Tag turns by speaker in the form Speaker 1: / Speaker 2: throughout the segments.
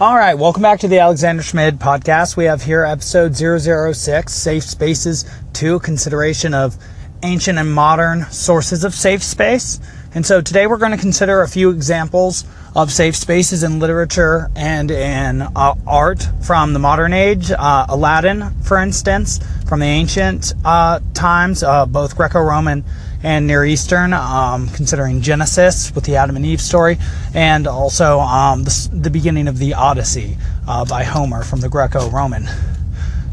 Speaker 1: All right, welcome back to the Alexander Schmid podcast. We have here episode 006, Safe Spaces 2, consideration of ancient and modern sources of safe space. And so today we're going to consider a few examples of safe spaces in literature and in uh, art from the modern age. Uh, Aladdin, for instance, from the ancient uh, times, uh, both Greco Roman and Near Eastern, um, considering Genesis with the Adam and Eve story, and also um, the, the, beginning of the Odyssey uh, by Homer from the Greco Roman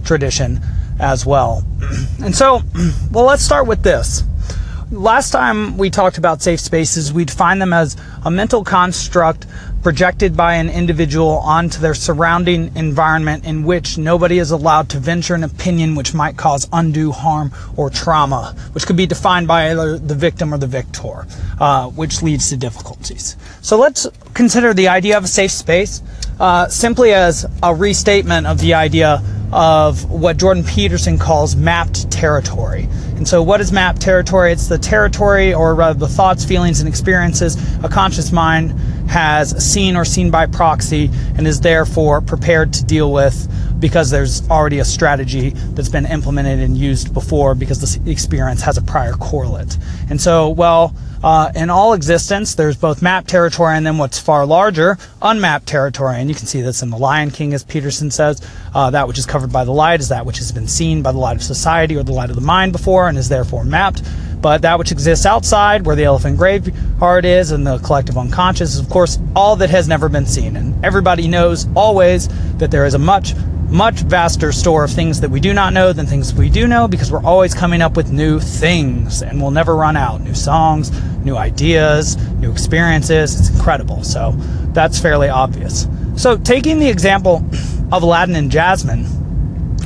Speaker 1: tradition as well. And so, well, let's start with this. Last time we talked about safe spaces, we'd find them as a mental construct projected by an individual onto their surrounding environment in which nobody is allowed to venture an opinion which might cause undue harm or trauma, which could be defined by either the victim or the victor, uh, which leads to difficulties. So let's consider the idea of a safe space uh, simply as a restatement of the idea of what Jordan Peterson calls mapped territory. And so, what is mapped territory? It's the territory, or rather, the thoughts, feelings, and experiences a conscious mind has seen or seen by proxy and is therefore prepared to deal with because there's already a strategy that's been implemented and used before because the experience has a prior correlate. And so, well, uh, in all existence, there's both mapped territory and then what's far larger, unmapped territory. And you can see this in The Lion King, as Peterson says. Uh, that which is covered by the light is that which has been seen by the light of society or the light of the mind before and is therefore mapped. But that which exists outside, where the elephant graveyard is and the collective unconscious, is of course all that has never been seen. And everybody knows always that there is a much much vaster store of things that we do not know than things we do know because we're always coming up with new things and we'll never run out. New songs, new ideas, new experiences. It's incredible. So that's fairly obvious. So, taking the example of Aladdin and Jasmine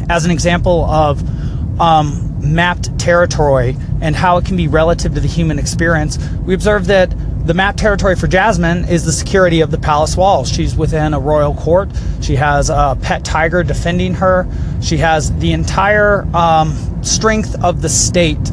Speaker 1: as an example of um, mapped territory and how it can be relative to the human experience, we observe that the mapped territory for Jasmine is the security of the palace walls. She's within a royal court. She has a pet tiger defending her. She has the entire um, strength of the state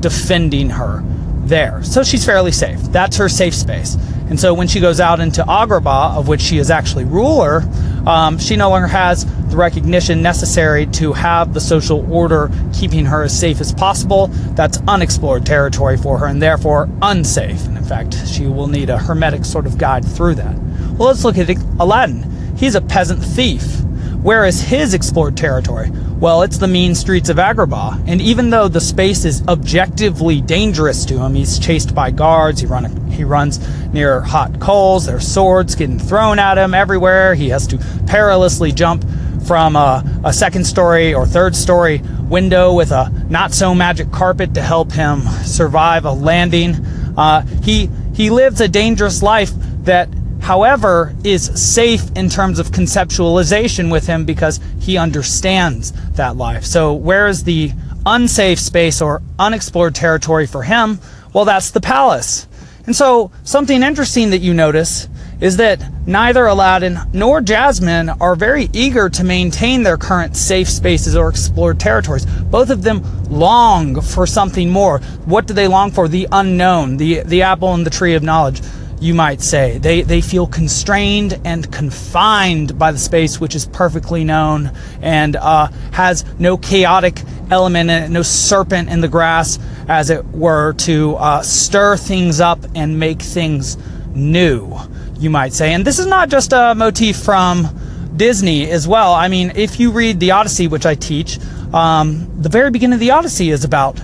Speaker 1: defending her there. So she's fairly safe. That's her safe space. And so when she goes out into Agrabah, of which she is actually ruler, um, she no longer has the recognition necessary to have the social order keeping her as safe as possible. That's unexplored territory for her and therefore unsafe. And in fact, she will need a hermetic sort of guide through that. Well, let's look at Aladdin. He's a peasant thief. Where is his explored territory? Well, it's the mean streets of Agrabah. And even though the space is objectively dangerous to him, he's chased by guards, he, run, he runs near hot coals, there's swords getting thrown at him everywhere, he has to perilously jump from a, a second story or third story window with a not so magic carpet to help him survive a landing. Uh, he, he lives a dangerous life that however, is safe in terms of conceptualization with him because he understands that life. So, where is the unsafe space or unexplored territory for him? Well, that's the palace. And so, something interesting that you notice is that neither Aladdin nor Jasmine are very eager to maintain their current safe spaces or explored territories. Both of them long for something more. What do they long for? The unknown, the, the apple and the tree of knowledge you might say. They, they feel constrained and confined by the space which is perfectly known and uh, has no chaotic element in it, no serpent in the grass, as it were, to uh, stir things up and make things new, you might say. And this is not just a motif from Disney as well. I mean, if you read the Odyssey, which I teach, um, the very beginning of the Odyssey is about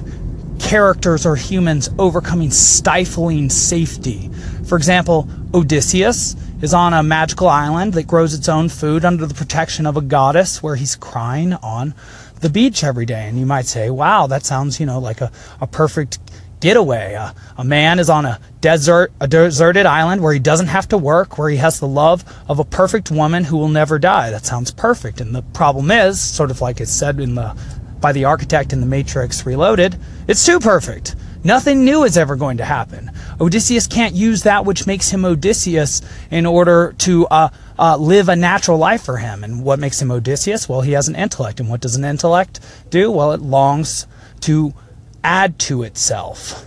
Speaker 1: characters or humans overcoming stifling safety for example, Odysseus is on a magical island that grows its own food under the protection of a goddess where he's crying on the beach every day. And you might say, wow, that sounds, you know, like a, a perfect getaway. Uh, a man is on a desert, a deserted island where he doesn't have to work, where he has the love of a perfect woman who will never die. That sounds perfect. And the problem is, sort of like it's said in the by the architect in the Matrix Reloaded, it's too perfect. Nothing new is ever going to happen. Odysseus can't use that which makes him Odysseus in order to uh, uh, live a natural life for him. And what makes him Odysseus? Well, he has an intellect. And what does an intellect do? Well, it longs to add to itself.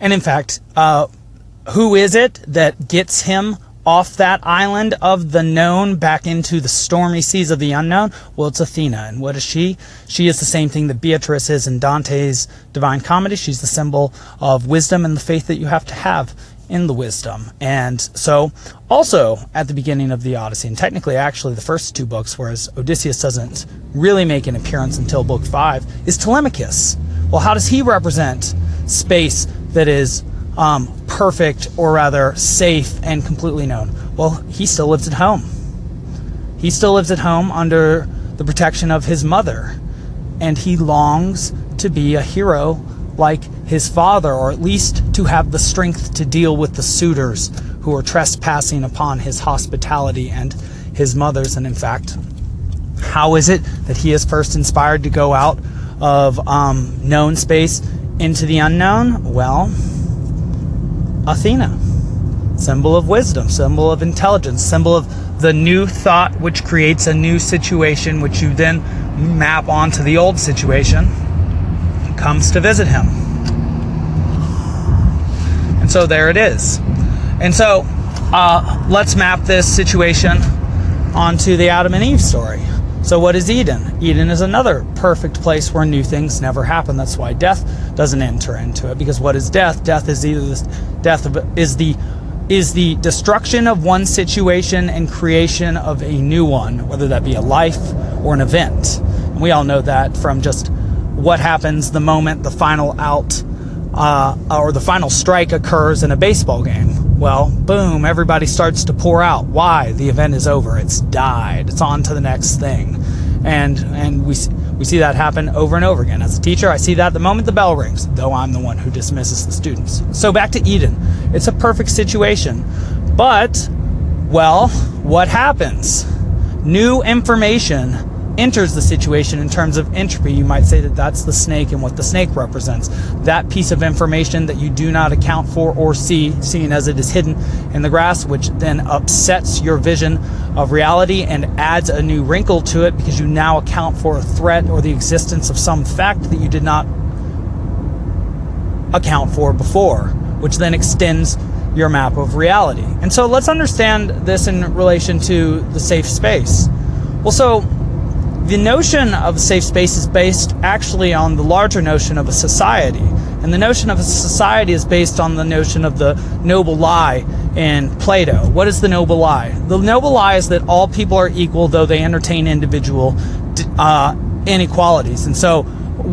Speaker 1: And in fact, uh, who is it that gets him off that island of the known back into the stormy seas of the unknown? Well, it's Athena. And what is she? She is the same thing that Beatrice is in Dante's Divine Comedy. She's the symbol of wisdom and the faith that you have to have in the wisdom. And so, also at the beginning of the Odyssey, and technically, actually, the first two books, whereas Odysseus doesn't really make an appearance until book five, is Telemachus. Well, how does he represent space that is um, perfect, or rather safe and completely known? Well, he still lives at home. He still lives at home under the protection of his mother, and he longs to be a hero like his father, or at least to have the strength to deal with the suitors who are trespassing upon his hospitality and his mother's. And in fact, how is it that he is first inspired to go out of um, known space into the unknown? Well, Athena, symbol of wisdom, symbol of intelligence, symbol of the new thought which creates a new situation, which you then map onto the old situation, comes to visit him. And so there it is. And so uh, let's map this situation onto the Adam and Eve story. So, what is Eden? Eden is another perfect place where new things never happen. That's why death doesn't enter into it. Because what is death? Death is either this death of, is the is the destruction of one situation and creation of a new one, whether that be a life or an event. And we all know that from just what happens the moment the final out uh, or the final strike occurs in a baseball game. Well, boom, everybody starts to pour out. Why? The event is over. It's died. It's on to the next thing. And and we we see that happen over and over again. As a teacher, I see that the moment the bell rings, though I'm the one who dismisses the students. So back to Eden. It's a perfect situation. But well, what happens? New information enters the situation in terms of entropy, you might say that that's the snake and what the snake represents. That piece of information that you do not account for or see, seeing as it is hidden in the grass, which then upsets your vision of reality and adds a new wrinkle to it because you now account for a threat or the existence of some fact that you did not account for before, which then extends your map of reality. And so let's understand this in relation to the safe space. Well, so the notion of a safe space is based actually on the larger notion of a society. And the notion of a society is based on the notion of the noble lie in Plato. What is the noble lie? The noble lie is that all people are equal, though they entertain individual uh, inequalities. And so,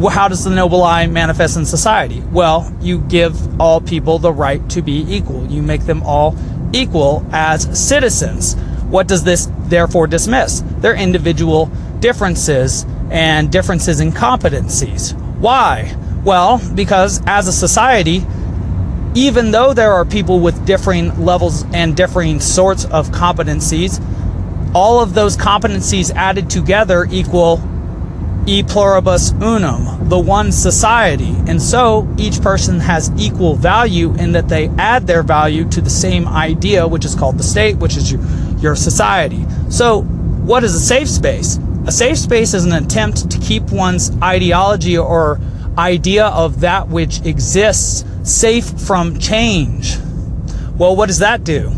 Speaker 1: how does the noble lie manifest in society? Well, you give all people the right to be equal. You make them all equal as citizens. What does this therefore dismiss? Their individual differences and differences in competencies. Why? Well, because as a society, even though there are people with differing levels and differing sorts of competencies, all of those competencies added together equal e pluribus unum, the one society. And so each person has equal value in that they add their value to the same idea, which is called the state, which is your, your society. So, what is a safe space? A safe space is an attempt to keep one's ideology or idea of that which exists safe from change. Well, what does that do?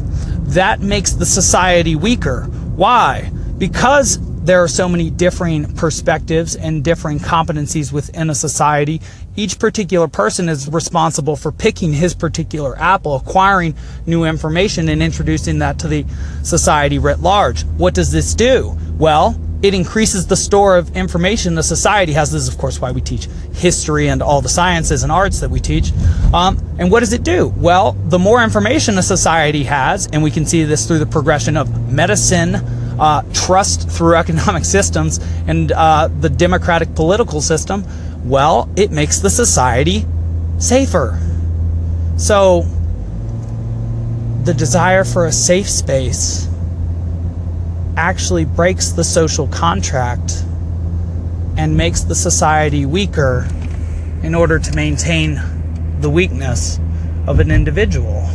Speaker 1: That makes the society weaker. Why? Because there are so many differing perspectives and differing competencies within a society. Each particular person is responsible for picking his particular apple, acquiring new information, and introducing that to the society writ large. What does this do? Well, it increases the store of information the society has. This is, of course, why we teach history and all the sciences and arts that we teach. Um, and what does it do? Well, the more information a society has, and we can see this through the progression of medicine, uh, trust through economic systems, and uh, the democratic political system, well, it makes the society safer. So, the desire for a safe space actually breaks the social contract and makes the society weaker in order to maintain the weakness of an individual.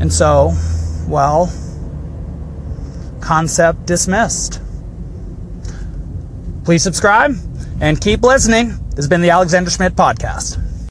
Speaker 1: And so, well, concept dismissed. Please subscribe and keep listening. This has been the Alexander Schmid Podcast.